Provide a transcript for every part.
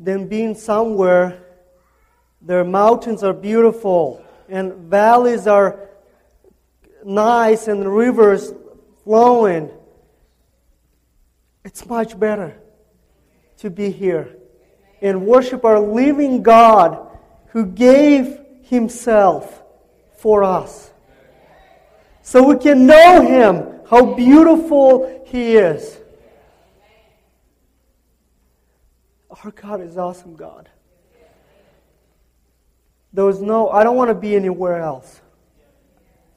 than being somewhere. Their mountains are beautiful and valleys are nice and rivers flowing. It's much better to be here and worship our living God who gave Himself for us. So we can know Him, how beautiful He is. Our God is awesome, God. There was no, I don't want to be anywhere else.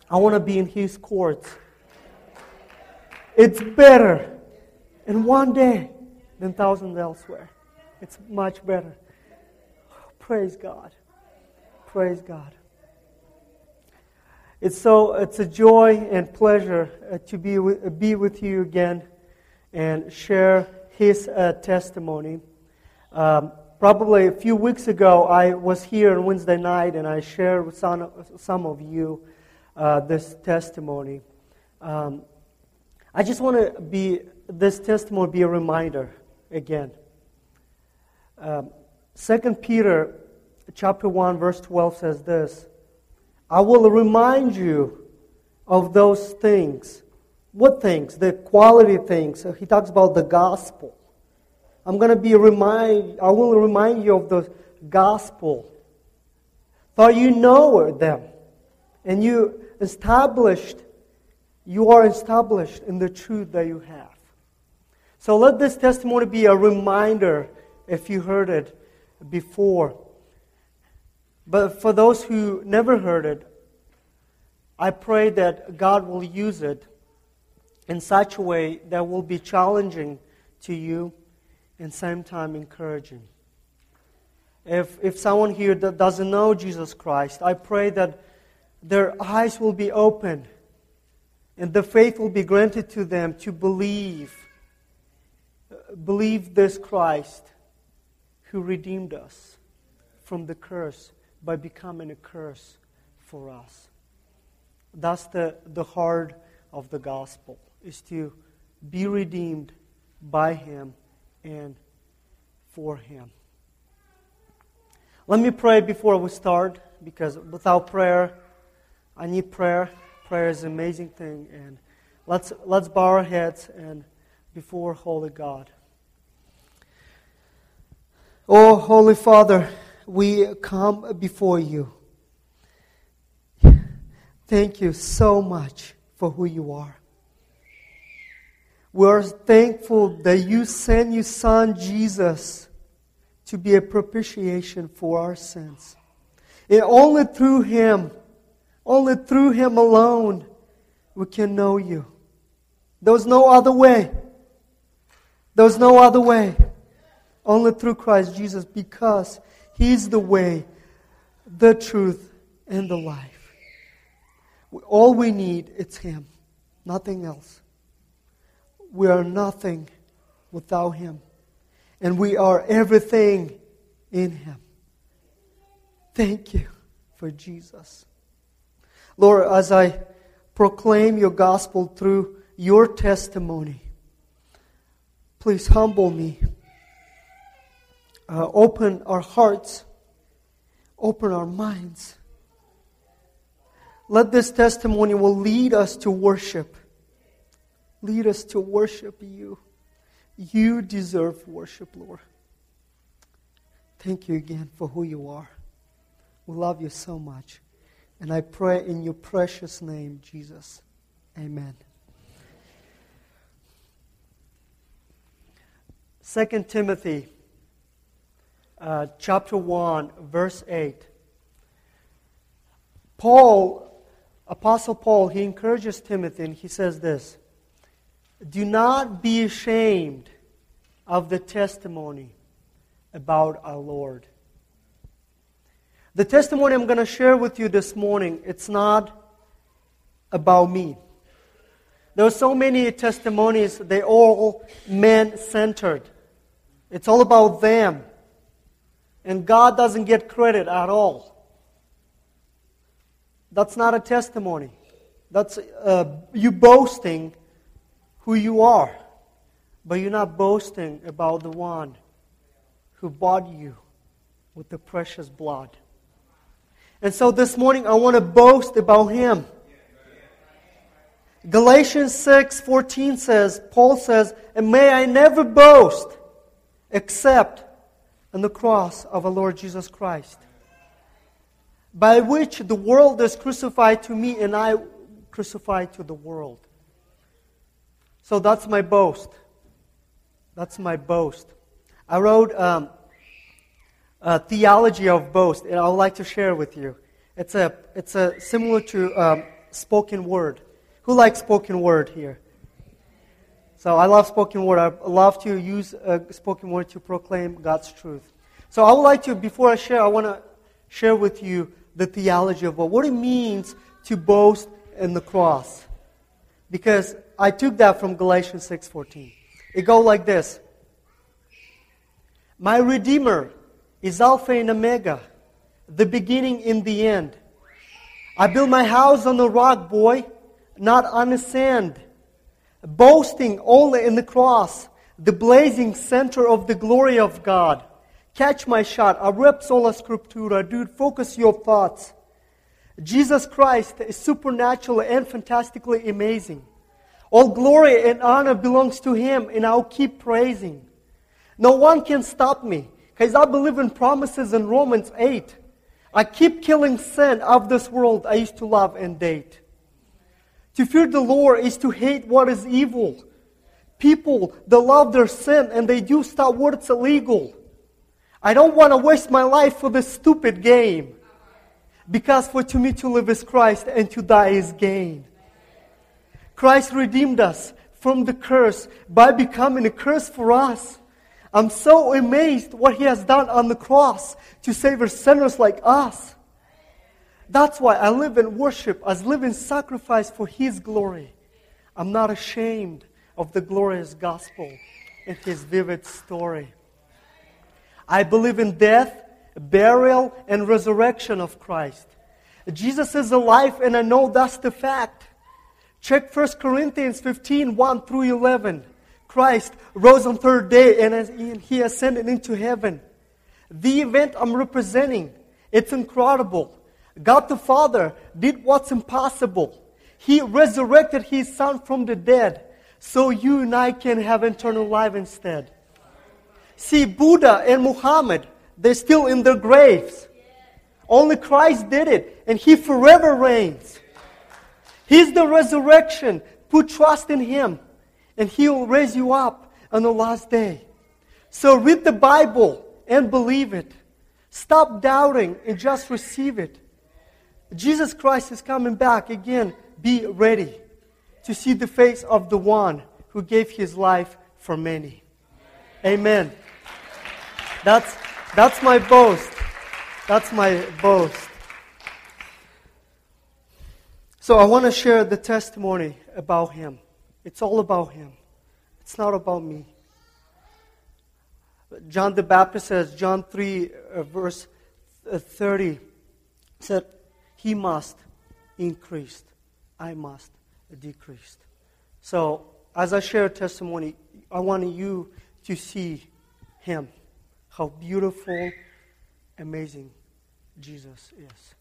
I want to be in His courts. It's better in one day than thousands elsewhere. It's much better. Praise God. Praise God. It's so it's a joy and pleasure uh, to be with, be with you again and share his uh, testimony. Um, probably a few weeks ago, I was here on Wednesday night and I shared with some, some of you uh, this testimony. Um, I just want to be this testimony be a reminder again. Um, 2 Peter chapter 1 verse 12 says this I will remind you of those things. What things? The quality things. He talks about the gospel. I'm going to be remind I will remind you of the gospel. Thought you know them and you established you are established in the truth that you have. So let this testimony be a reminder if you heard it before. But for those who never heard it, I pray that God will use it in such a way that will be challenging to you and same time encouraging. If, if someone here that doesn't know Jesus Christ, I pray that their eyes will be opened and the faith will be granted to them to believe believe this Christ who redeemed us from the curse by becoming a curse for us. That's the, the heart of the gospel, is to be redeemed by him and for him. Let me pray before we start, because without prayer, I need prayer. Prayer is an amazing thing. And let's, let's bow our heads and before Holy God. Oh, Holy Father, we come before you. Thank you so much for who you are. We're thankful that you sent your Son Jesus to be a propitiation for our sins. And only through Him, only through Him alone, we can know you. There's no other way. There's no other way. Only through Christ Jesus because He's the way, the truth, and the life. All we need is Him, nothing else. We are nothing without Him. And we are everything in Him. Thank you for Jesus. Lord, as I proclaim your gospel through your testimony, please humble me uh, open our hearts, open our minds. Let this testimony will lead us to worship. Lead us to worship you. You deserve worship, Lord. Thank you again for who you are. We love you so much. And I pray in your precious name, Jesus. Amen. 2 Timothy uh, chapter 1, verse 8. Paul, Apostle Paul, he encourages Timothy and he says this Do not be ashamed of the testimony about our Lord. The testimony I'm going to share with you this morning, it's not about me. There are so many testimonies, they're all men centered. It's all about them. And God doesn't get credit at all. That's not a testimony. That's uh, you boasting who you are. But you're not boasting about the one who bought you with the precious blood. And so this morning I want to boast about him. Galatians 6:14 says, Paul says, "And may I never boast except in the cross of our Lord Jesus Christ, by which the world is crucified to me and I crucified to the world." So that's my boast. That's my boast. I wrote um, a theology of boast, and I would like to share with you. It's a, it's a similar to um, spoken word. Who likes spoken word here? So I love spoken word. I love to use spoken word to proclaim God's truth. So I would like to, before I share, I want to share with you the theology of what, what it means to boast in the cross. Because I took that from Galatians 6:14. It goes like this. My Redeemer is Alpha and Omega, the beginning and the end. I build my house on the rock, boy not on the sand, boasting only in the cross, the blazing center of the glory of God. Catch my shot. A rep sola scriptura. Dude, focus your thoughts. Jesus Christ is supernatural and fantastically amazing. All glory and honor belongs to Him, and I'll keep praising. No one can stop me, because I believe in promises in Romans 8. I keep killing sin of this world I used to love and date. To fear the Lord is to hate what is evil. People, they love their sin and they do stuff what's illegal. I don't want to waste my life for this stupid game. Because for to me to live is Christ and to die is gain. Christ redeemed us from the curse by becoming a curse for us. I'm so amazed what he has done on the cross to save sinners like us. That's why I live in worship as living sacrifice for His glory. I'm not ashamed of the glorious gospel and His vivid story. I believe in death, burial, and resurrection of Christ. Jesus is alive, and I know that's the fact. Check 1 Corinthians 15 1 through 11. Christ rose on third day and he ascended into heaven. The event I'm representing, it's incredible. God the Father did what's impossible. He resurrected His Son from the dead so you and I can have eternal life instead. See, Buddha and Muhammad, they're still in their graves. Only Christ did it, and He forever reigns. He's the resurrection. Put trust in Him, and He will raise you up on the last day. So read the Bible and believe it. Stop doubting and just receive it. Jesus Christ is coming back again. Be ready to see the face of the one who gave his life for many. Amen. That's, that's my boast. That's my boast. So I want to share the testimony about him. It's all about him. It's not about me. John the Baptist says, John 3, uh, verse uh, 30, said, he must increase. I must decrease. So, as I share testimony, I want you to see Him, how beautiful, amazing Jesus is.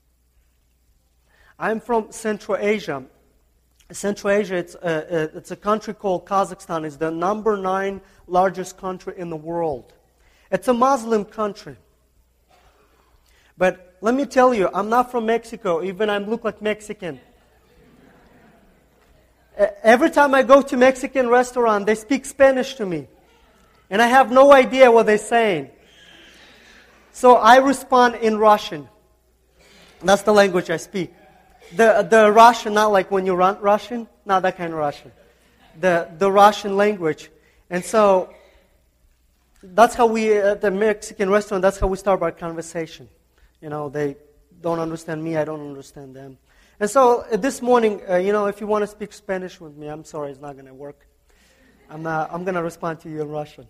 I'm from Central Asia. Central Asia, it's a, it's a country called Kazakhstan. It's the number nine largest country in the world. It's a Muslim country. But let me tell you, I'm not from Mexico, even I look like Mexican. Every time I go to Mexican restaurant, they speak Spanish to me. And I have no idea what they're saying. So I respond in Russian. That's the language I speak. The, the Russian, not like when you run Russian, not that kind of Russian. The, the Russian language. And so that's how we, at the Mexican restaurant, that's how we start our conversation. You know, they don't understand me, I don't understand them. And so uh, this morning, uh, you know, if you want to speak Spanish with me, I'm sorry, it's not going to work. I'm, I'm going to respond to you in Russian.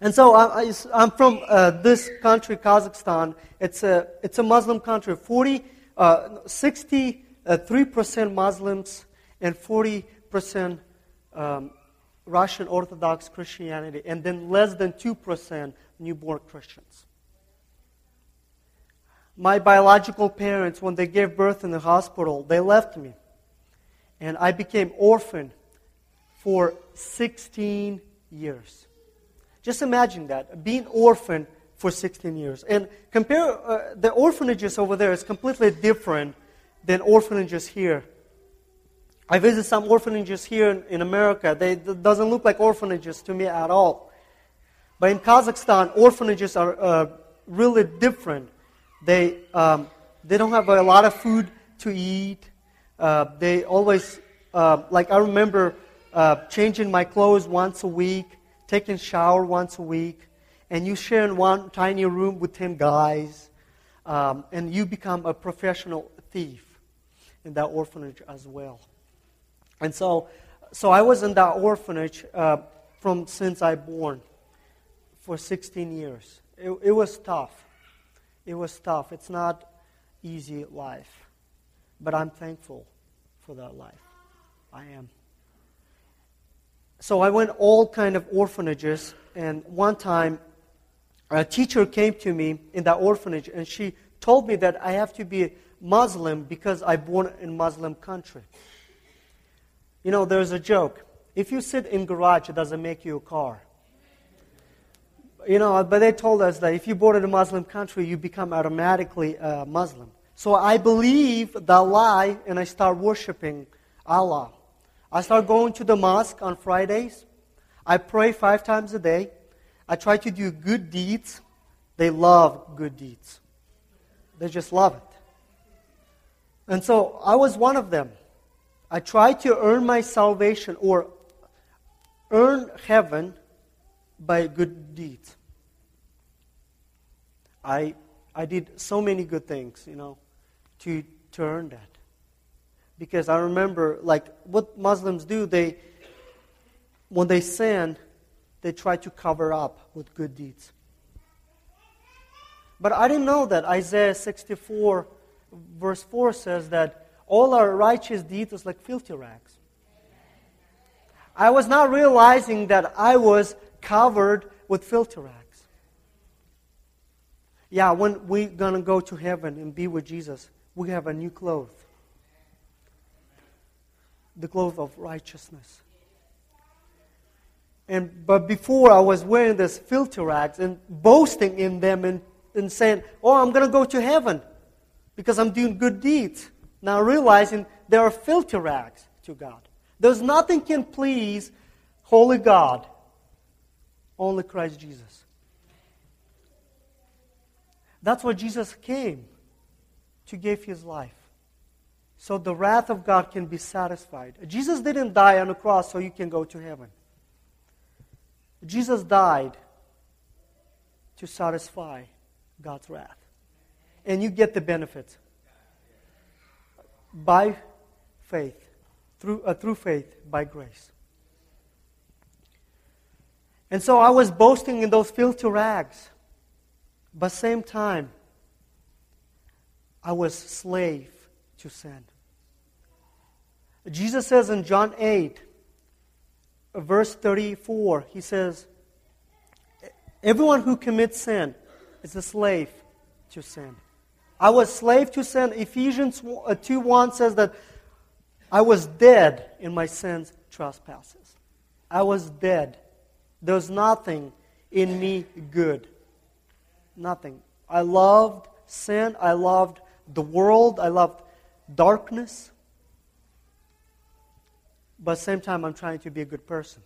And so I, am from uh, this country, Kazakhstan. It's a, it's a Muslim country. 40, uh, 63% Muslims and 40% um, Russian Orthodox Christianity. And then less than 2% newborn Christians. My biological parents, when they gave birth in the hospital, they left me. And I became orphan for 16 years. Just imagine that, being orphan for 16 years. And compare uh, the orphanages over there is completely different than orphanages here. I visit some orphanages here in, in America. They doesn't look like orphanages to me at all. But in Kazakhstan, orphanages are uh, really different. They, um, they don't have a lot of food to eat. Uh, they always, uh, like I remember uh, changing my clothes once a week, taking shower once a week, and you share in one tiny room with 10 guys, um, and you become a professional thief in that orphanage as well. And so, so I was in that orphanage uh, from since I born for 16 years. It, it was tough. It was tough. It's not easy life, but I'm thankful for that life. I am. So I went all kind of orphanages, and one time a teacher came to me in that orphanage, and she told me that I have to be Muslim because I born in Muslim country. You know, there's a joke. If you sit in garage, it doesn't make you a car. You know, but they told us that if you born in a Muslim country, you become automatically a Muslim. So I believe that lie, and I start worshiping Allah. I start going to the mosque on Fridays. I pray five times a day. I try to do good deeds. They love good deeds. They just love it. And so I was one of them. I tried to earn my salvation or earn heaven by good deeds. I, I did so many good things, you know, to, to earn that because I remember, like, what Muslims do, they, when they sin, they try to cover up with good deeds. But I didn't know that Isaiah 64, verse 4 says that all our righteous deeds is like filthy rags. I was not realizing that I was covered with filthy rags. Yeah, when we're going to go to heaven and be with Jesus, we have a new clothes the cloth of righteousness. And, but before I was wearing this filter rags and boasting in them and, and saying, oh, I'm going to go to heaven because I'm doing good deeds. Now realizing there are filter rags to God. There's nothing can please holy God, only Christ Jesus. That's why Jesus came to give his life so the wrath of God can be satisfied. Jesus didn't die on the cross so you can go to heaven. Jesus died to satisfy God's wrath. And you get the benefits by faith, through, uh, through faith, by grace. And so I was boasting in those filthy rags. But same time, I was slave to sin. Jesus says in John 8, verse 34, he says, Everyone who commits sin is a slave to sin. I was slave to sin. Ephesians uh, 2 1 says that I was dead in my sins, trespasses. I was dead. There's nothing in me good. Nothing. I loved sin. I loved the world. I loved darkness, but at the same time, I'm trying to be a good person.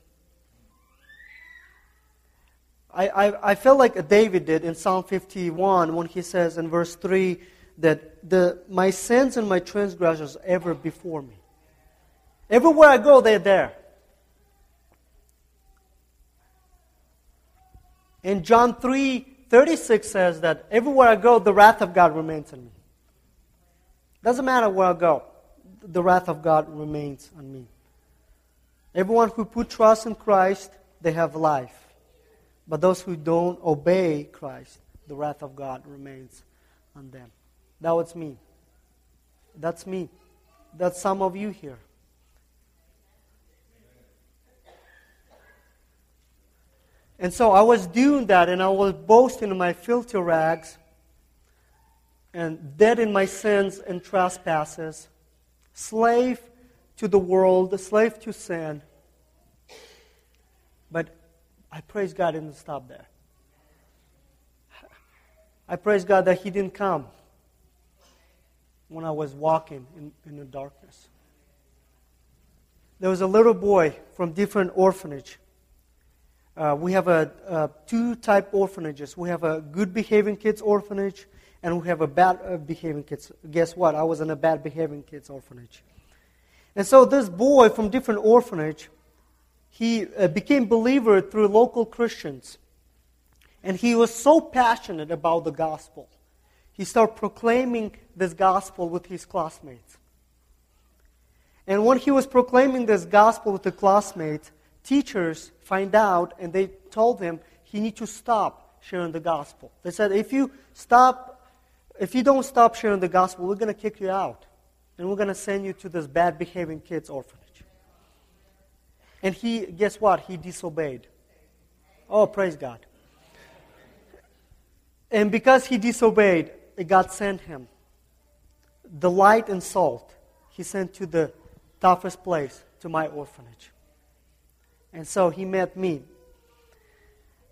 I, I, I feel like David did in Psalm 51 when he says in verse 3 that the, my sins and my transgressions ever before me. Everywhere I go, they're there. And John 3 36 says that everywhere I go, the wrath of God remains in me. Doesn't matter where I go, the wrath of God remains on me. Everyone who put trust in Christ, they have life. But those who don't obey Christ, the wrath of God remains on them. That was me. That's me. That's some of you here. And so I was doing that, and I was boasting in my filthy rags, and dead in my sins and trespasses, slave to the world, a slave to sin. But I praise God didn't stop there. I praise God that He didn't come when I was walking in, in the darkness. There was a little boy from different orphanage. Uh, we have a, a, two type orphanages. We have a good behaving kids orphanage, and we have a bad uh, behaving kids. Guess what? I was in a bad behaving kids orphanage. And so this boy from different orphanage, he uh, became believer through local Christians. And he was so passionate about the gospel. He started proclaiming this gospel with his classmates. And when he was proclaiming this gospel with the classmates, teachers find out and they told him he need to stop sharing the gospel. They said, if you stop, if you don't stop sharing the gospel, we're going to kick you out. And we're going to send you to this bad behaving kids orphanage. And he, guess what? He disobeyed. Oh, praise God. And because he disobeyed, God sent him the light and salt. He sent to the toughest place, to my orphanage. And so he met me.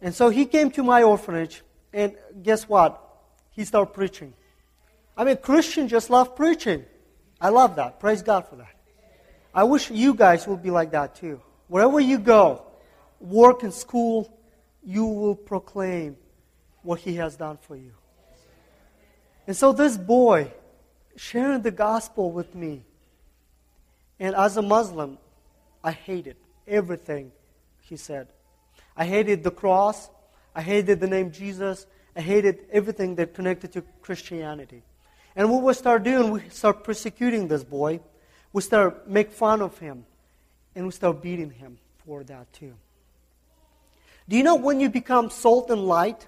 And so he came to my orphanage, and guess what? He started preaching. I mean, Christians just love preaching. I love that. Praise God for that. I wish you guys would be like that too. Wherever you go, work in school, you will proclaim what he has done for you. And so this boy sharing the gospel with me. And as a Muslim, I hated everything he said. I hated the cross. I hated the name Jesus. I hated everything that connected to Christianity. And what we start doing, we start persecuting this boy. We start make fun of him. And we start beating him for that too. Do you know when you become salt and light,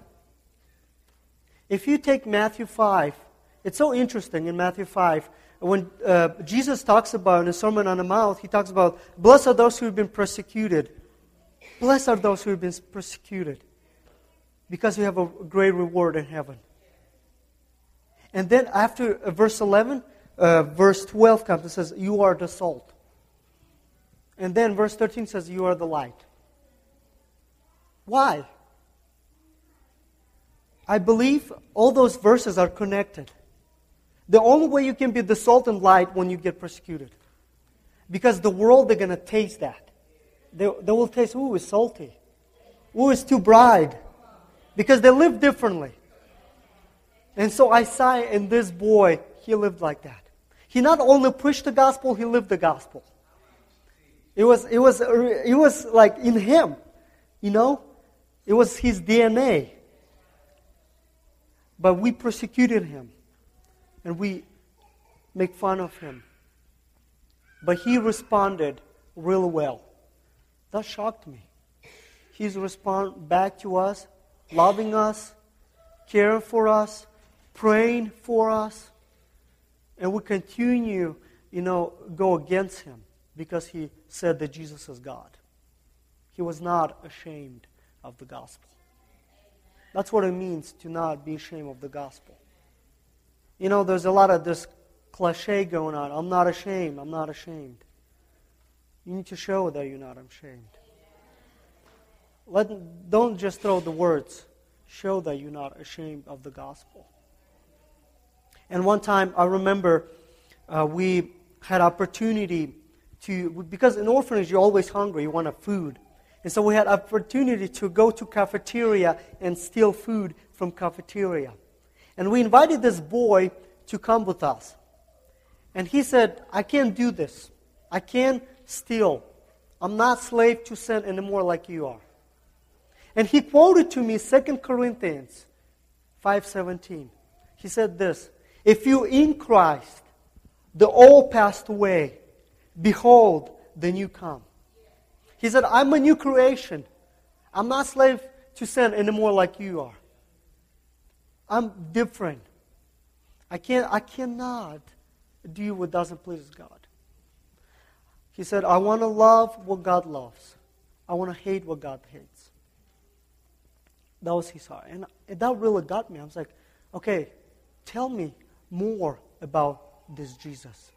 if you take Matthew 5, it's so interesting in Matthew 5. When uh, Jesus talks about in the Sermon on the Mount, he talks about, Blessed are those who have been persecuted. Blessed are those who have been persecuted because you have a great reward in heaven. And then after uh, verse 11, uh, verse 12 comes and says, You are the salt. And then verse 13 says, You are the light. Why? I believe all those verses are connected. The only way you can be the salt and light when you get persecuted. Because the world, they're going to taste that. They, they will taste, ooh, it's salty. Ooh, it's too bright. Because they live differently. And so I saw in this boy, he lived like that. He not only preached the gospel, he lived the gospel. It was, it was, it was like in him, you know? It was his DNA. But we persecuted him and we make fun of him. But he responded really well. That shocked me. He's respond back to us, loving us, caring for us, praying for us, and we continue, you know, go against him because he said that Jesus is God. He was not ashamed of the gospel. That's what it means to not be ashamed of the gospel. You know, there's a lot of this cliche going on. I'm not ashamed. I'm not ashamed. You need to show that you're not ashamed. Let, don't just throw the words. Show that you're not ashamed of the gospel. And one time, I remember uh, we had opportunity to, because in orphanage you're always hungry, you want a food. And so we had opportunity to go to cafeteria and steal food from cafeteria. And we invited this boy to come with us. And he said, I can't do this. I can't steal. I'm not slave to sin anymore like you are. And he quoted to me 2 Corinthians 5:17. He said this, if you in Christ, the old passed away, behold, the new come. He said, I'm a new creation. I'm not slave to sin anymore like you are. I'm different. I, can't, I cannot do what doesn't please God. He said, I want to love what God loves. I want to hate what God hates. That was his heart. And, and that really got me. I was like, okay, tell me more about this Jesus.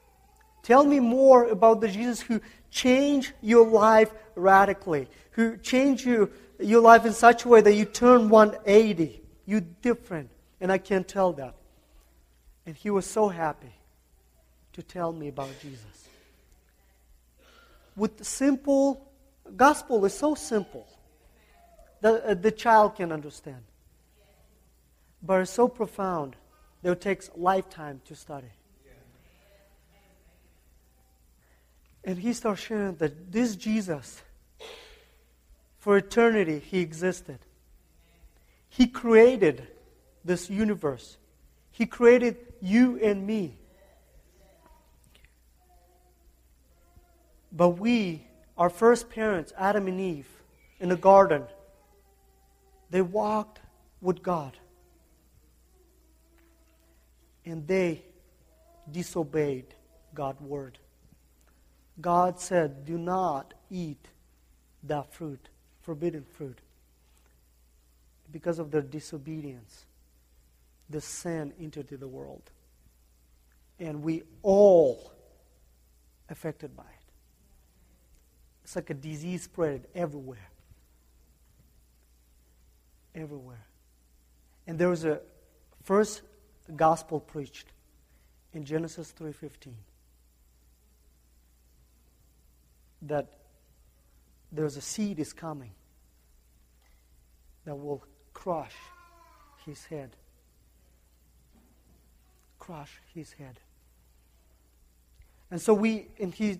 Tell me more about the Jesus who changed your life radically, who changed you, your life in such a way that you turn 180. You're different. And I can't tell that. And he was so happy to tell me about Jesus. With simple, gospel is so simple that uh, the child can understand. But it's so profound it takes lifetime to study. And he starts sharing that this Jesus, for eternity, he existed. He created this universe. He created you and me. But we, our first parents, Adam and Eve, in the garden, they walked with God. And they disobeyed God's word. God said, Do not eat that fruit, forbidden fruit. Because of their disobedience, the sin entered the world. And we all affected by it. It's like a disease spread everywhere. Everywhere. And there was a first gospel preached in Genesis 3:15 that there's a seed is coming that will crush his head. Crush his head. And so we, and he's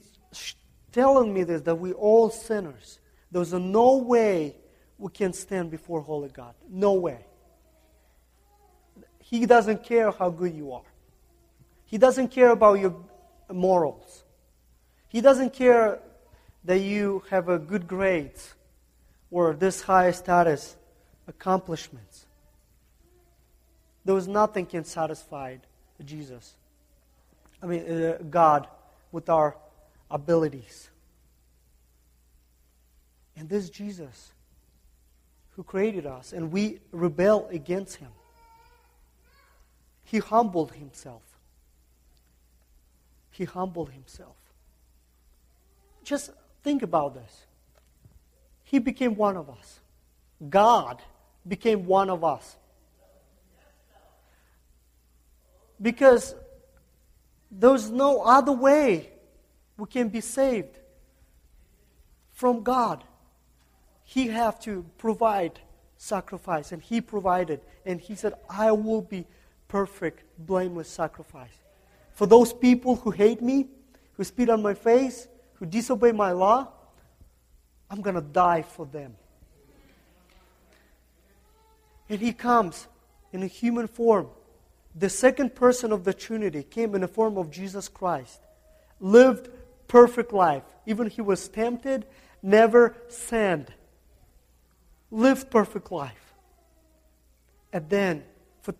telling me this, that we all sinners. There's no way we can stand before holy God. No way. He doesn't care how good you are. He doesn't care about your morals. He doesn't care that you have a good grades or this high status accomplishments. There was nothing can satisfy Jesus. I mean, uh, God with our abilities. And this Jesus who created us, and we rebel against him. He humbled himself. He humbled himself. Just Think about this. He became one of us. God became one of us. Because there's no other way we can be saved from God. He have to provide sacrifice and he provided and he said I will be perfect blameless sacrifice. For those people who hate me, who spit on my face, who disobey my law, I'm going to die for them. And he comes in a human form. The second person of the Trinity came in the form of Jesus Christ, lived perfect life. Even he was tempted, never sinned. Lived perfect life. And then, for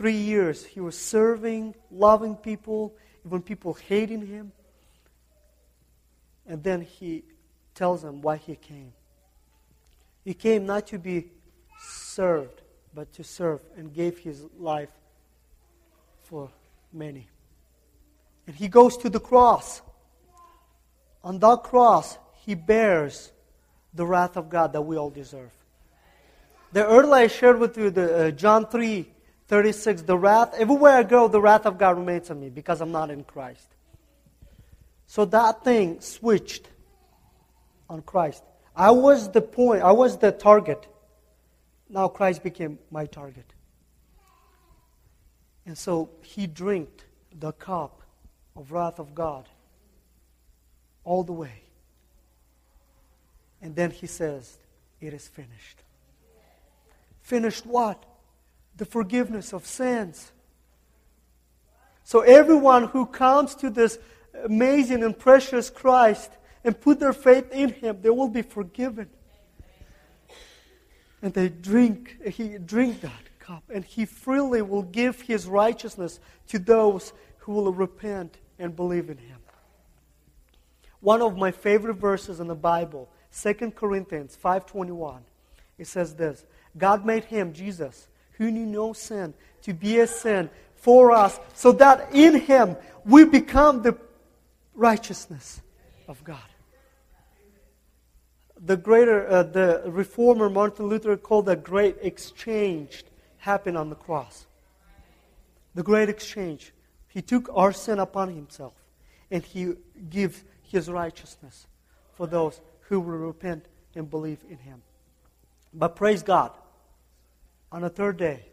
33 years, he was serving, loving people, even people hating him. And then he tells them why he came. He came not to be served, but to serve and gave his life for many. And he goes to the cross. On that cross, he bears the wrath of God that we all deserve. The earlier I shared with you the uh, John 3 36, the wrath, everywhere I go, the wrath of God remains on me because I'm not in Christ. So that thing switched on Christ. I was the point, I was the target. Now Christ became my target. And so he drank the cup of wrath of God all the way. And then he says, It is finished. Finished what? The forgiveness of sins. So everyone who comes to this amazing and precious Christ and put their faith in Him, they will be forgiven. And they drink, He drink that cup, and He freely will give His righteousness to those who will repent and believe in Him. One of my favorite verses in the Bible, 2 Corinthians 5:21, it says this: God made him, Jesus, who knew no sin, to be a sin for us, so that in him we become the righteousness of God. The greater, uh, the reformer Martin Luther called the great exchange happened on the cross. The great exchange. He took our sin upon himself and he gives his righteousness for those who will repent and believe in him. But praise God, on the third day,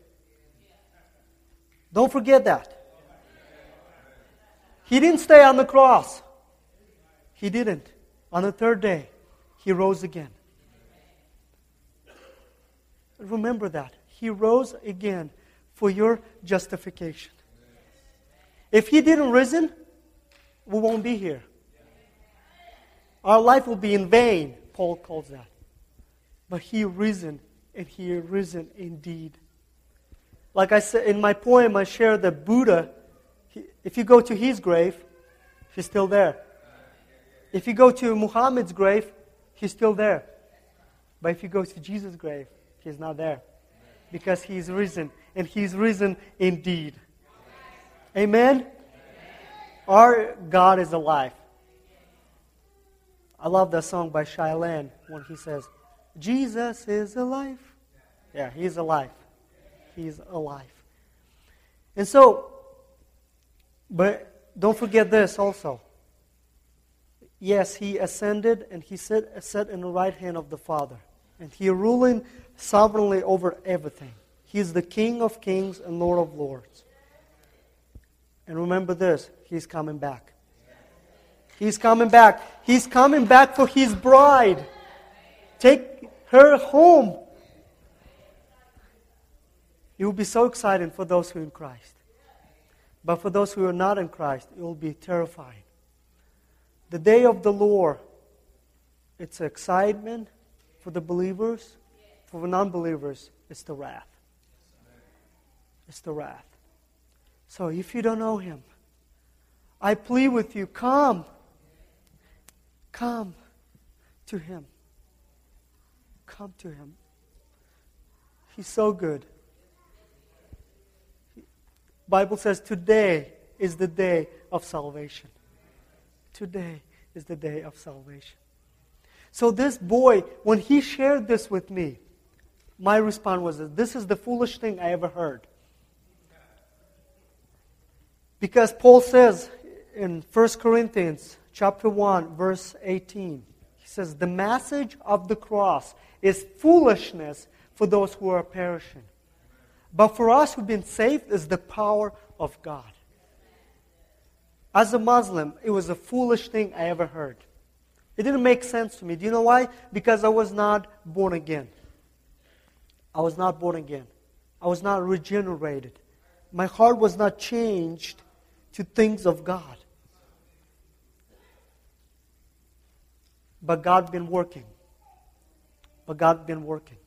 don't forget that. He didn't stay on the cross. He didn't. On the third day, he rose again. Remember that. He rose again for your justification. If he didn't risen, we won't be here. Our life will be in vain, Paul calls that. But he risen, and he risen indeed. Like I said in my poem, I share that Buddha, he, if you go to his grave, he's still there. If you go to Muhammad's grave, he's still there. But if you go to Jesus' grave, he's not there. Because he's risen, and he's risen indeed. Amen? Our God is alive. I love that song by Shai Linne when he says, Jesus is alive. Yeah, he's alive. He's alive. And so, but don't forget this also. Yes, he ascended and he sat, sat in the right hand of the Father. And he ruling sovereignly over everything. He is the King of kings and Lord of lords. And remember this He's coming back. He's coming back. He's coming back for His bride. Take her home. It will be so exciting for those who are in Christ. But for those who are not in Christ, it will be terrifying. The day of the Lord, it's excitement for the believers. For the non believers, it's the wrath. It's the wrath. So if you don't know him, I plead with you, come. Come to him. Come to him. He's so good. Bible says today is the day of salvation. Today is the day of salvation. So this boy, when he shared this with me, my response was this is the foolish thing I ever heard. Because Paul says in 1 Corinthians chapter 1 verse 18, he says the message of the cross is foolishness for those who are perishing. But for us who've been saved is the power of God. As a Muslim, it was the foolish thing I ever heard. It didn't make sense to me. Do you know why? Because I was not born again. I was not born again. I was not regenerated. My heart was not changed to things of God. But God been working. But God been working.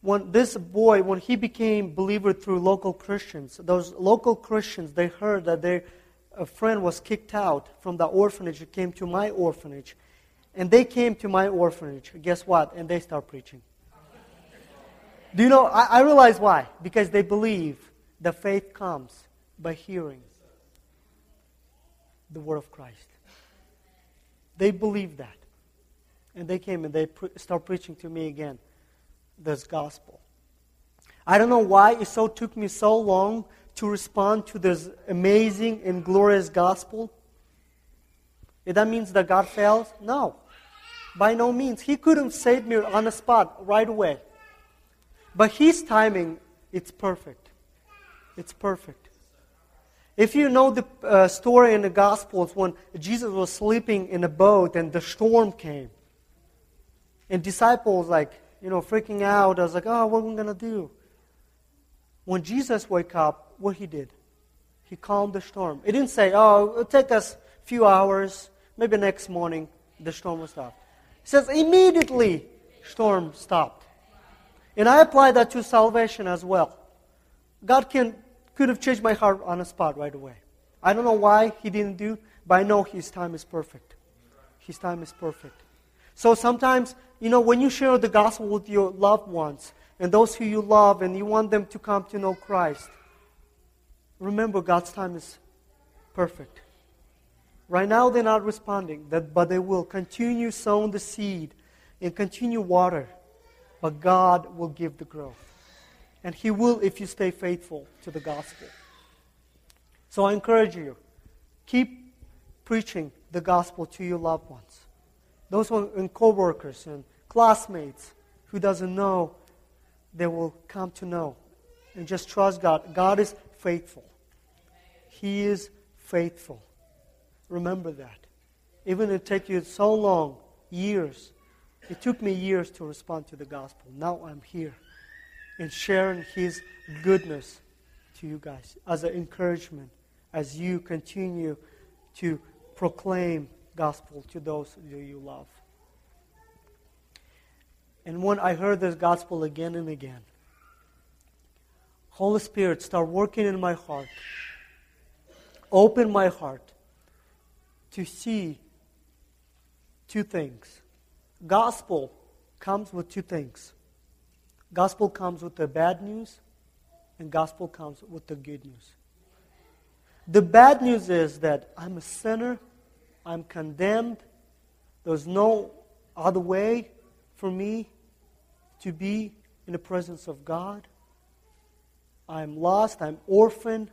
When this boy, when he became believer through local Christians, those local Christians, they heard that their a friend was kicked out from the orphanage and came to my orphanage. And they came to my orphanage. Guess what? And they start preaching. Do you know? I, I realize why. Because they believe the faith comes by hearing the word of Christ. They believe that. And they came and they pre- start preaching to me again this gospel. I don't know why it so took me so long to respond to this amazing and glorious gospel. If that means that God fails? No. By no means. He could have saved me on the spot right away. But His timing, it's perfect. It's perfect. If you know the uh, story in the Gospels when Jesus was sleeping in a boat and the storm came, and disciples like you know freaking out, I was like, oh, what are we gonna do? When Jesus woke up, what he did? He calmed the storm. It didn't say, oh, it'll take us a few hours, maybe next morning the storm will stop. It says immediately storm stopped. And I apply that to salvation as well. God can could have changed my heart on the spot right away. I don't know why he didn't do, but I know his time is perfect. His time is perfect. So sometimes, you know, when you share the gospel with your loved ones and those who you love and you want them to come to know Christ, remember God's time is perfect. Right now they're not responding, but they will continue sowing the seed and continue water. But God will give the growth. And He will if you stay faithful to the gospel. So I encourage you, keep preaching the gospel to your loved ones. Those who are, and co-workers and classmates who doesn't know, they will come to know. And just trust God. God is faithful. He is faithful. Remember that. Even if it takes you so long, years, it took me years to respond to the gospel. Now I'm here and sharing His goodness to you guys as an encouragement as you continue to proclaim gospel to those that you love. And when I heard this gospel again and again, Holy Spirit, start working in my heart. Open my heart to see two things. Gospel comes with two things. Gospel comes with the bad news, and gospel comes with the good news. The bad news is that I'm a sinner, I'm condemned, there's no other way for me to be in the presence of God. I'm lost, I'm orphaned,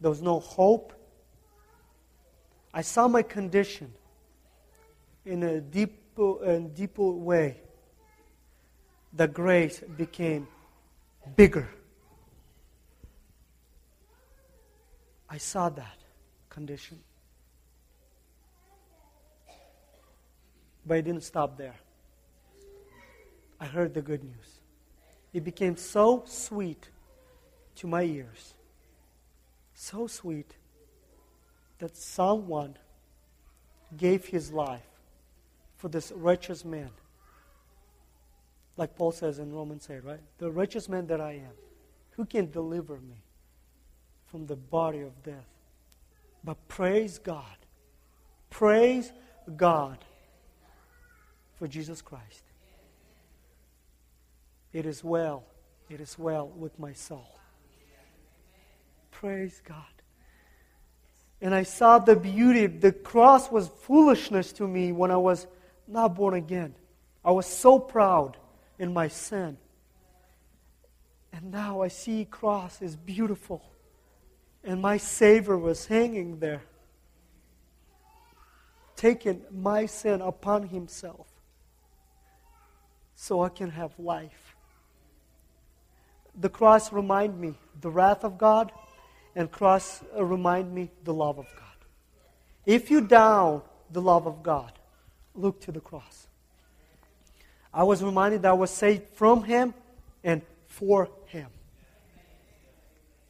there's no hope. I saw my condition in a deeper and deeper way. The grace became bigger. I saw that condition. But it didn't stop there. I heard the good news. It became so sweet to my ears. So sweet that someone gave his life for this righteous man. Like Paul says in Romans 8, right? The righteous man that I am, who can deliver me from the body of death? But praise God. Praise God for Jesus Christ. It is well. It is well with my soul. Praise God. And I saw the beauty. The cross was foolishness to me when I was not born again. I was so proud in my sin. And now I see cross is beautiful. And my Savior was hanging there, taking my sin upon himself so I can have life. The cross remind me the wrath of God, and cross uh, remind me the love of God. If you down the love of God, look to the cross. I was reminded that I was saved from Him and for Him.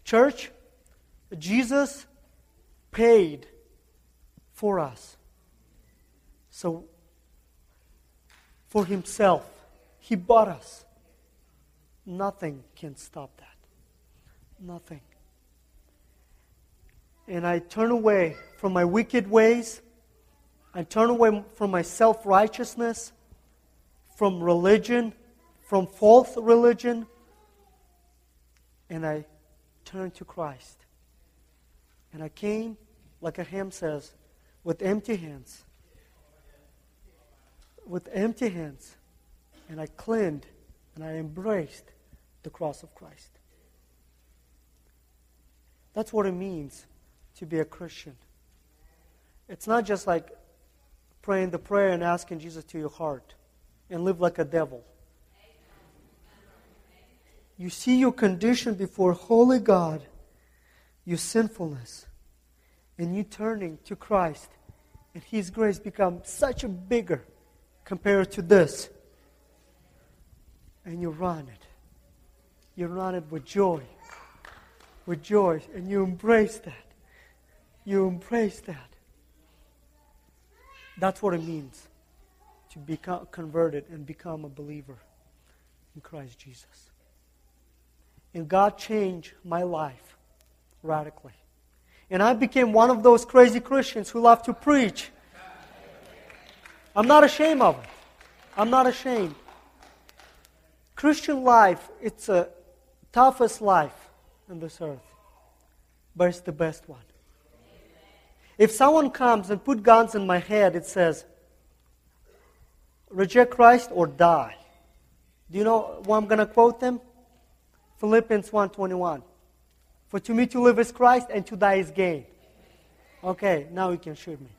Church, Jesus paid for us. So, for Himself, He bought us. Nothing can stop that. Nothing. And I turn away from my wicked ways. I turn away from my self righteousness, from religion, from false religion, and I turned to Christ. And I came, like a hymn says, with empty hands. With empty hands. And I cleaned and I embraced the cross of Christ. That's what it means to be a Christian. It's not just like praying the prayer and asking Jesus to your heart and live like a devil. You see your condition before holy God your sinfulness and you turning to Christ and His grace become such a bigger compared to this. And you run it. You run it with joy. With joy. And you embrace that. You embrace that. That's what it means to become converted and become a believer in Christ Jesus. And God changed my life radically. And I became one of those crazy Christians who love to preach. I'm not ashamed of it. I'm not ashamed. Christian life, it's the toughest life on this earth, but it's the best one. If someone comes and put guns in my head, it says, reject Christ or die. Do you know what I'm going to quote them? Philippians 1.21. For to me to live is Christ and to die is gain. Okay, now you can shoot me.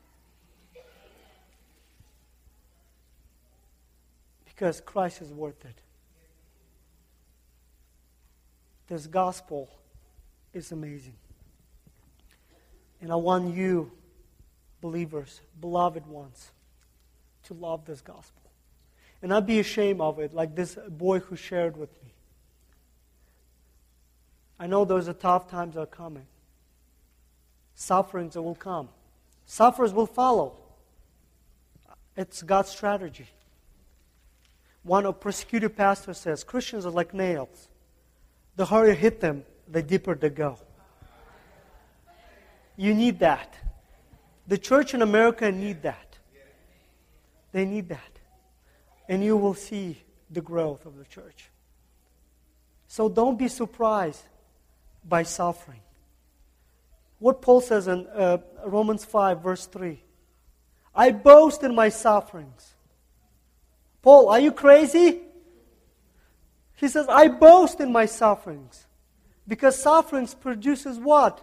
Because Christ is worth it. This gospel is amazing. And I want you, believers, beloved ones, to love this gospel. And not be ashamed of it, like this boy who shared with me. I know those are tough times are coming. Sufferings will come. Sufferers will follow. It's God's strategy. One of persecuted pastor says Christians are like nails. The harder you hit them, the deeper they go. You need that. The church in America need that. They need that. And you will see the growth of the church. So don't be surprised by suffering. What Paul says in uh, Romans 5, verse 3 I boast in my sufferings. Paul, are you crazy? He says, I boast in my sufferings. Because sufferings produces what?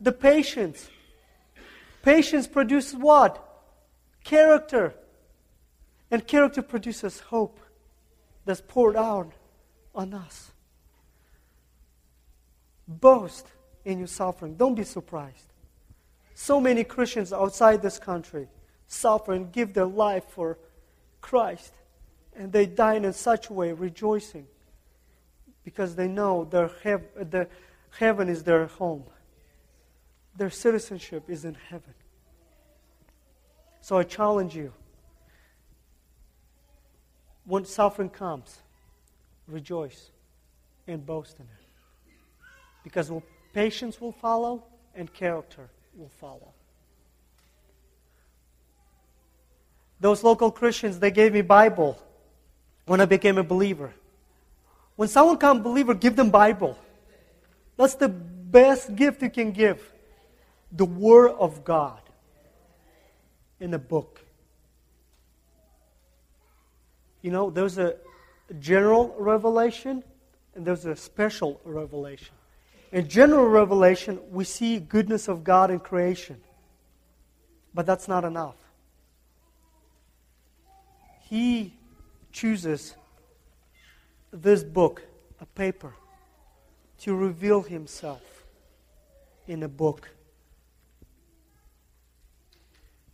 The patience. Patience produces what? Character. And character produces hope that's poured out on us. Boast in your suffering. Don't be surprised. So many Christians outside this country suffer and give their life for Christ and they die in such a way, rejoicing, because they know their, hev- heaven is their home. Their citizenship is in heaven. So I challenge you when suffering comes, rejoice and boast in it. Because patience will follow and character will follow. Those local Christians, they gave me Bible when I became a believer. When someone comes believer, give them Bible. That's the best gift you can give. The Word of God in a book. You know, there's a general revelation and there's a special revelation. In general revelation, we see goodness of God in creation. But that's not enough. He chooses this book, a paper, to reveal himself in a book.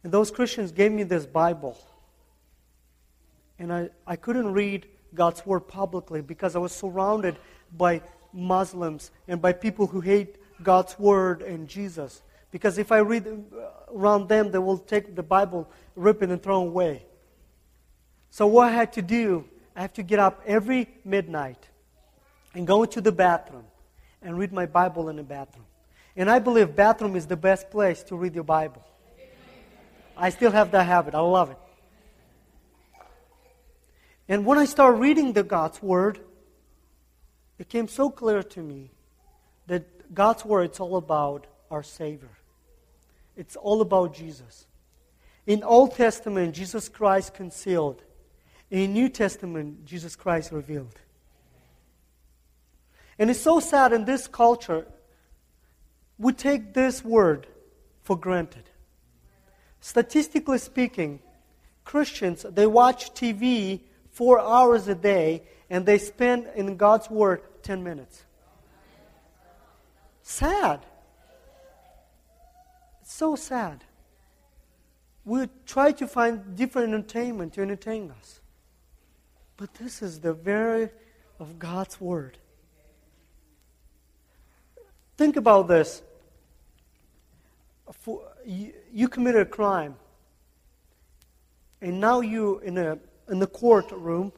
And those Christians gave me this Bible. And I, I couldn't read God's Word publicly because I was surrounded by Muslims and by people who hate God's Word and Jesus. Because if I read around them, they will take the Bible, rip it, and throw it away. So what I had to do, I have to get up every midnight and go into the bathroom and read my Bible in the bathroom. And I believe bathroom is the best place to read your Bible. I still have that habit. I love it. And when I started reading the God's Word, it came so clear to me that God's Word it's all about our Savior. It's all about Jesus. In Old Testament, Jesus Christ concealed. In New Testament, Jesus Christ revealed. And it's so sad in this culture, we take this word for granted. Statistically speaking, Christians, they watch TV four hours a day and they spend in God's Word 10 minutes. Sad. So sad. We try to find different entertainment to entertain us. But this is the very of God's Word. Think about this. For, you, you committed a crime, and now you in a in the courtroom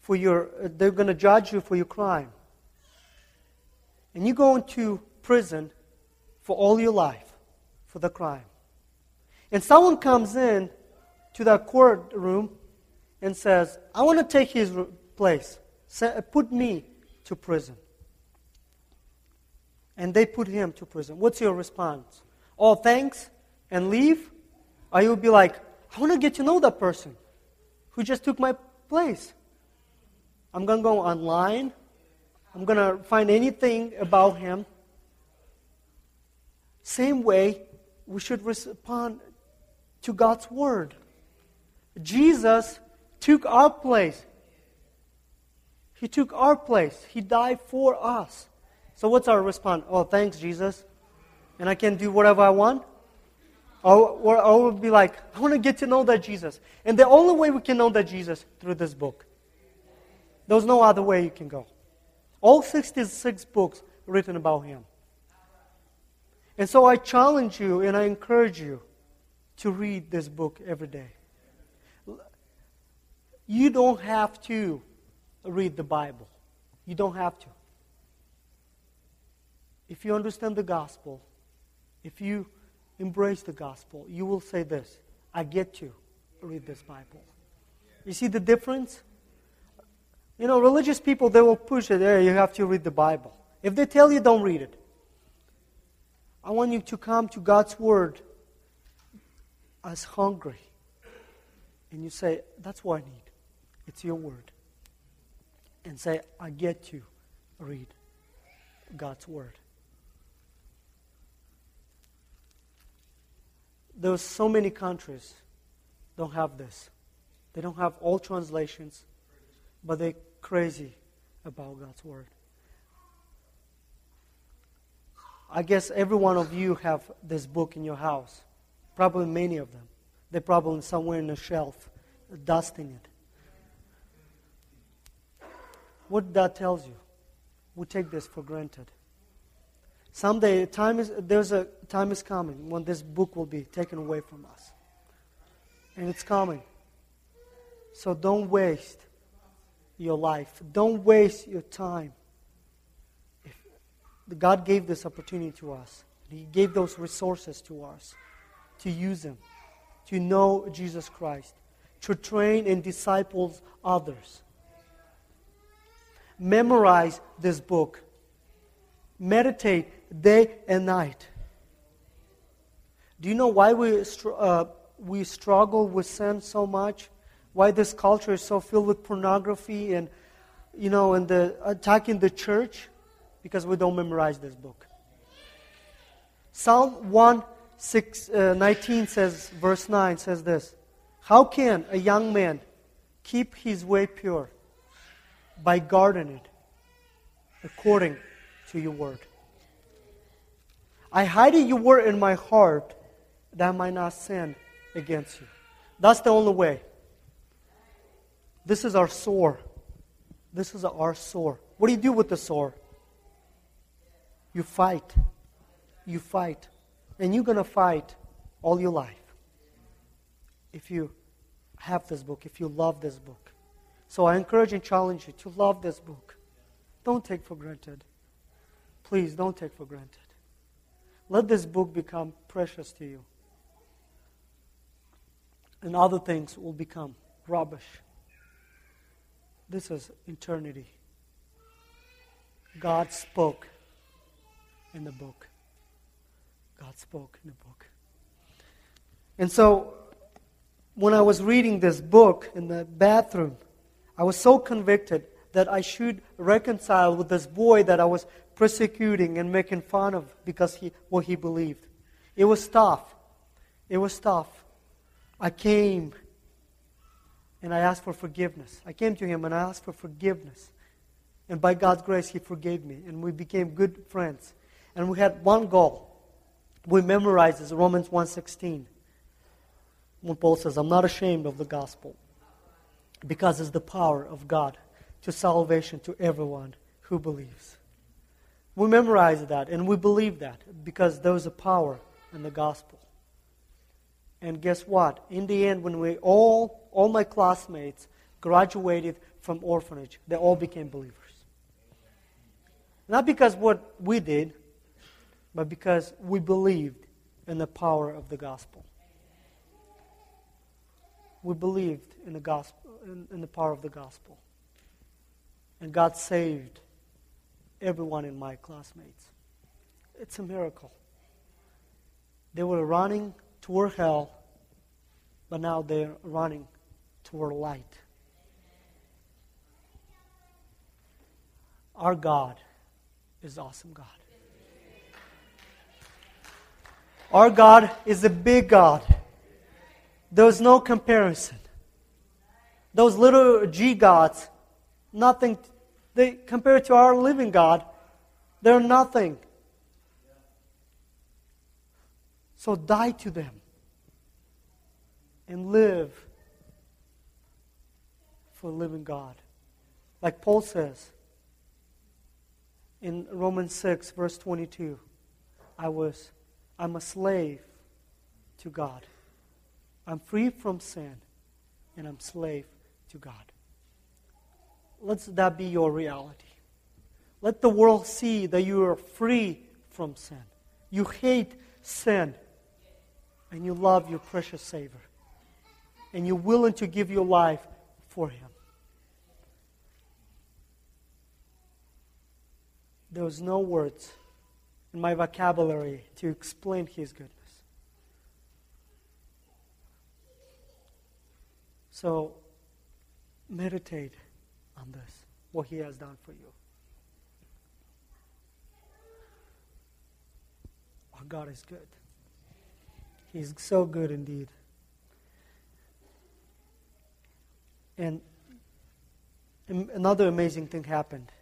for your they're going to judge you for your crime, and you go into prison for all your life for the crime, and someone comes in to that courtroom and says, I want to take his place. Put me to prison. And they put him to prison. What's your response? Oh, thanks, and leave? Or you'll be like, I want to get to know that person who just took my place. I'm going to go online. I'm going to find anything about him. Same way, we should respond to God's word. Jesus took our place. He took our place. He died for us. So, what's our response? Oh, thanks, Jesus. And I can do whatever I want? Or, or would be like, I want to get to know that Jesus. And the only way we can know that Jesus through this book. There's no other way you can go. All 66 books written about him. And so I challenge you and I encourage you to read this book every day. You don't have to read the Bible. You don't have to. If you understand the gospel, if you embrace the gospel, you will say this I get to read this Bible. You see the difference? You know, religious people, they will push it there. You have to read the Bible. If they tell you, don't read it. I want you to come to God's Word as hungry. And you say, That's what I need. It's your Word. And say, I get to read God's Word. There's so many countries don't have this. They don't have all translations, but they're crazy about God's Word. I guess every one of you have this book in your house. Probably many of them. They're probably somewhere in a shelf, dusting it. What that tells you, we take this for granted. Someday, time is, there's a time is coming when this book will be taken away from us. And it's coming. So don't waste your life. Don't waste your time. God gave this opportunity to us. He gave those resources to us to use them, to know Jesus Christ, to train and disciple others. Memorize this book. Meditate day and night. Do you know why we, uh, we struggle with sin so much? Why this culture is so filled with pornography and, you know, and the attacking the church? because we don't memorize this book. Psalm 1 6, uh, 19 says, verse 9 says this How can a young man keep his way pure? By guarding it according to your word. I hide your word in my heart that I might not sin against you. That's the only way. This is our sore. This is our sore. What do you do with the sore? You fight. You fight. And you're going to fight all your life if you have this book, if you love this book. So I encourage and challenge you to love this book. Don't take for granted. Please don't take for granted. Let this book become precious to you. And other things will become rubbish. This is eternity. God spoke in the book. God spoke in the book. And so, when I was reading this book in the bathroom, I was so convicted that I should reconcile with this boy that I was persecuting and making fun of because he what he believed. It was tough. It was tough. I came and I asked for forgiveness. I came to him and I asked for forgiveness. And by God's grace, he forgave me, and we became good friends. And we had one goal. We memorized this Romans 1.16. When Paul says, I'm not ashamed of the gospel because it's the power of God to salvation to everyone who believes. We memorized that and we believe that because there's a power in the gospel. And guess what? In the end, when we all, all my classmates graduated from orphanage, they all became believers. Not because what we did, but because we believed in the power of the gospel. We believed in the gospel, in, in the power of the gospel. And God saved everyone in my classmates. It's a miracle. They were running toward hell, but now they're running toward light. Our God is awesome God. Our God is a big God. There's no comparison. Those little G gods, nothing, they compared to our living God, they're nothing. So die to them and live for living God. Like Paul says in Romans 6, verse 22, I was, I'm a slave to God. I'm free from sin and I'm slave to God. Let that be your reality. Let the world see that you are free from sin. You hate sin and you love your precious Savior. And you're willing to give your life for Him. There's no words in my vocabulary to explain His goodness. So, meditate on this, what He has done for you. Our God is good. He's so good indeed. And another amazing thing happened.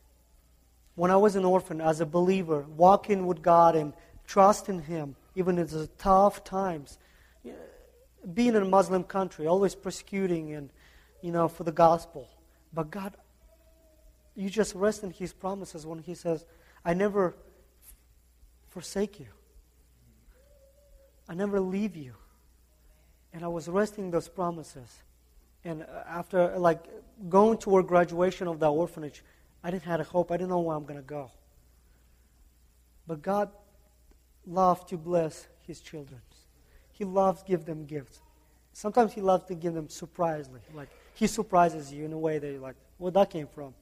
When I was an orphan, as a believer, walking with God and trusting Him, even in the tough times, being in a Muslim country, always persecuting and, you know, for the gospel. But God, you just rest in His promises when He says, I never forsake you. I never leave you. And I was resting those promises. And uh, after, like, going toward graduation of the orphanage, I didn't have a hope. I didn't know where I'm going to go. But God loved to bless His children. He loves to give them gifts. Sometimes He loves to give them surprisingly. Like, He surprises you in a way that you're like, where that came from?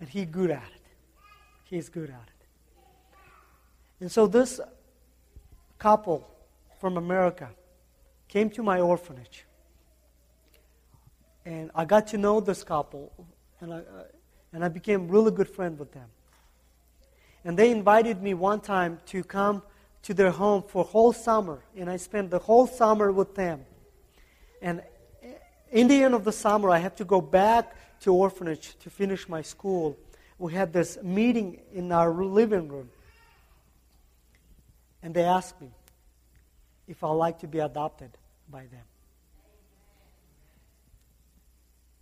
And He's good at it. He's good at it. And so this couple from America came to my orphanage. And I got to know this couple, and I, uh, and I became really good friend with them. And they invited me one time to come to their home for whole summer, and I spent the whole summer with them. And in the end of the summer, I had to go back to orphanage to finish my school. We had this meeting in our living room. And they asked me if I'd like to be adopted by them.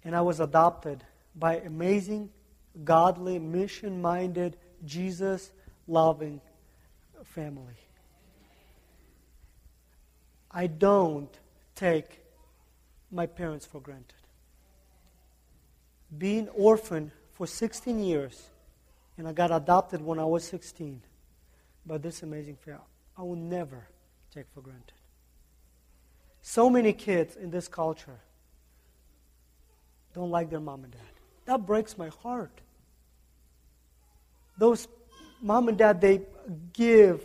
And I was adopted by amazing, godly, mission minded, Jesus loving family. I don't take my parents for granted. Being orphaned for 16 years, and I got adopted when I was 16 by this amazing family, I will never take for granted. So many kids in this culture don't like their mom and dad. That breaks my heart. Those mom and dad, they give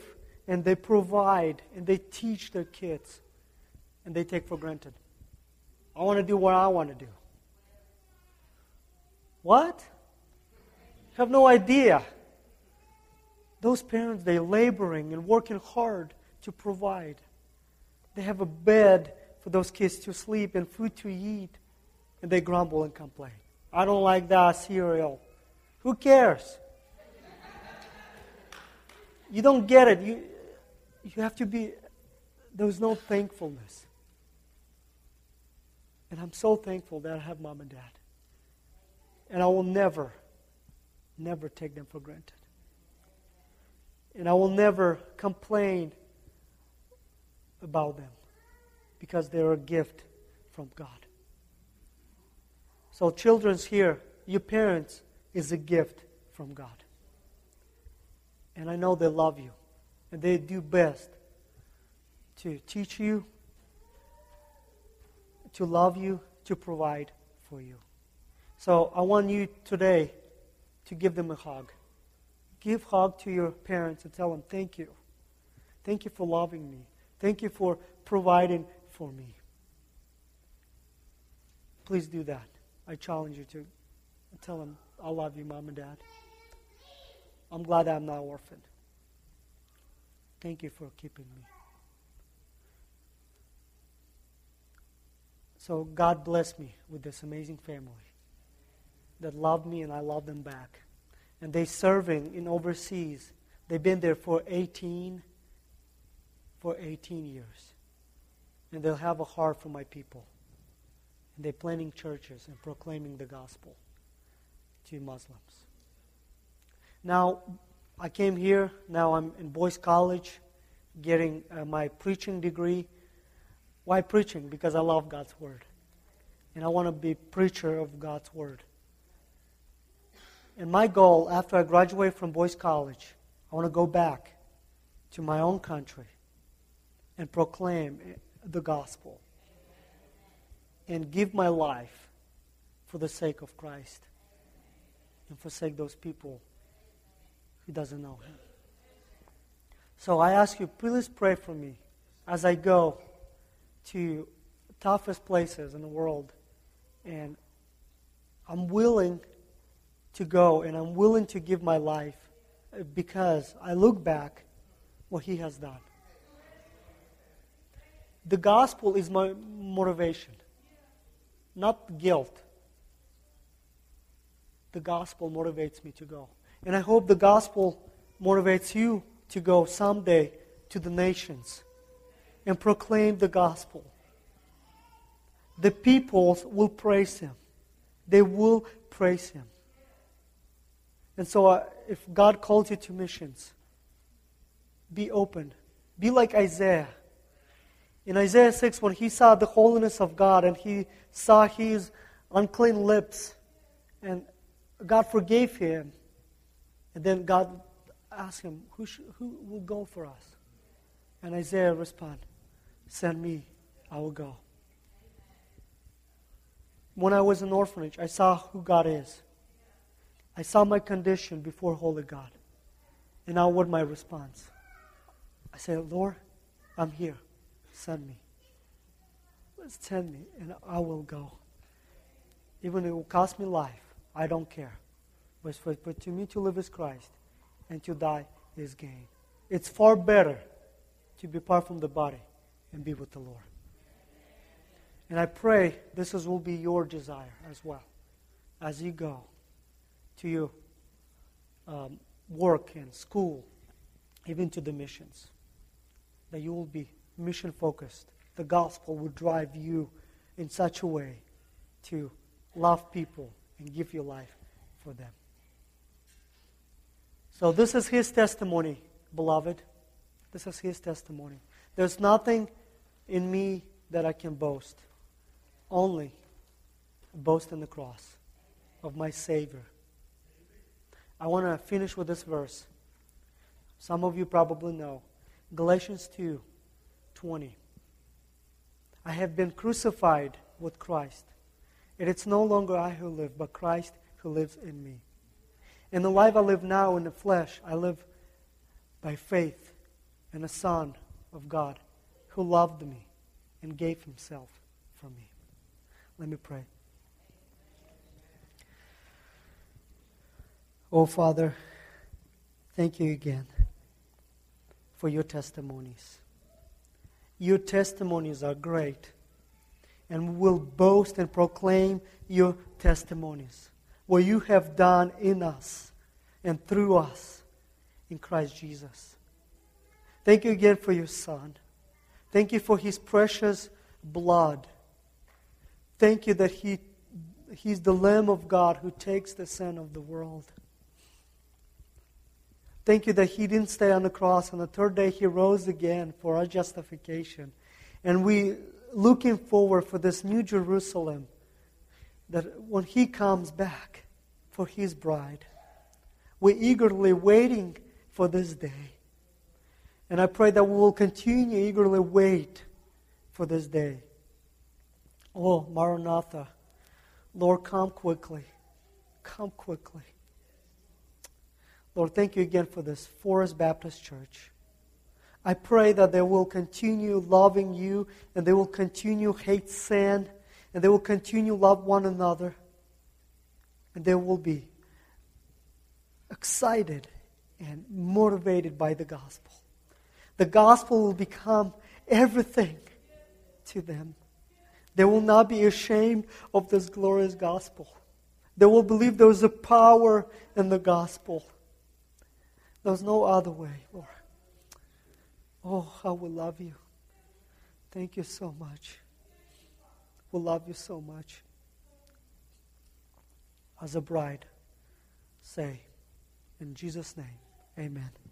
and they provide and they teach their kids and they take for granted. I want to do what I want to do. What? have no idea. Those parents, they're laboring and working hard to provide. They have a bed for those kids to sleep and food to eat, and they grumble and complain. I don't like that cereal. Who cares? you don't get it. You, you have to be, there's no thankfulness. And I'm so thankful that I have mom and dad. And I will never, never take them for granted. And I will never complain about them because they're a gift from God. So, children's here, your parents is a gift from God. And I know they love you and they do best to teach you, to love you, to provide for you. So I want you today to give them a hug. Give hug to your parents and tell them, thank you. Thank you for loving me. Thank you for providing for me. Please do that. I challenge you to tell them, I love you, mom and dad. I'm glad I'm not orphaned. Thank you for keeping me. So God bless me with this amazing family that love me and I love them back. And they serving in overseas. They've been there for 18 for 18 years. And they'll have a heart for my people. And they're planting churches and proclaiming the gospel to Muslims. Now, I came here. Now I'm in Boyce College getting uh, my preaching degree. Why preaching? Because I love God's Word. And I want to be preacher of God's Word. And my goal after I graduate from Boyce College, I want to go back to my own country and proclaim the gospel and give my life for the sake of Christ and forsake those people who doesn't know him. So I ask you, please pray for me as I go to the toughest places in the world. And I'm willing to go and I'm willing to give my life uh, because I look back what he has done. The gospel is my motivation, not guilt. The gospel motivates me to go. And I hope the gospel motivates you to go someday to the nations and proclaim the gospel. The peoples will praise him. They will praise him. And so, uh, if God calls you to missions, be open. Be like Isaiah. In Isaiah 6, when he saw the holiness of God and he saw his unclean lips, and God forgave him, and then God asked him, Who, who will go for us? And Isaiah responded, Send me, I will go. When I was in orphanage, I saw who God is. I saw my condition before Holy God. And now what my response? I said, Lord, I'm here. Send me. Send me, and I will go. Even if it will cost me life, I don't care. But, for, but to me to live is Christ, and to die is gain. It's far better to be apart from the body and be with the Lord. And I pray this is, will be your desire as well as you go to your um, work and school, even to the missions, that you will be mission focused. The gospel will drive you in such a way to love people and give your life for them. So, this is his testimony, beloved. This is his testimony. There's nothing in me that I can boast, only boast in the cross of my Savior I want to finish with this verse. Some of you probably know. Galatians 2 20. I have been crucified with Christ. And it's no longer I who live, but Christ who lives in me. In the life I live now in the flesh, I live by faith in the Son of God who loved me and gave himself for me. Let me pray. Oh, Father, thank you again for your testimonies. Your testimonies are great, and we will boast and proclaim your testimonies, what you have done in us and through us in Christ Jesus. Thank you again for your Son. Thank you for his precious blood. Thank you that he, he's the Lamb of God who takes the sin of the world. Thank you that He didn't stay on the cross. On the third day, He rose again for our justification. And we looking forward for this new Jerusalem that when He comes back for His bride, we're eagerly waiting for this day. And I pray that we will continue eagerly wait for this day. Oh, Maranatha. Lord, come quickly. Come quickly. Lord, thank you again for this Forest Baptist Church. I pray that they will continue loving you and they will continue hate sin and they will continue love one another and they will be excited and motivated by the gospel. The gospel will become everything to them. They will not be ashamed of this glorious gospel. They will believe there is a power in the gospel. There's no other way, Lord. Oh, how we love you. Thank you so much. We love you so much. As a bride, say, in Jesus' name, amen.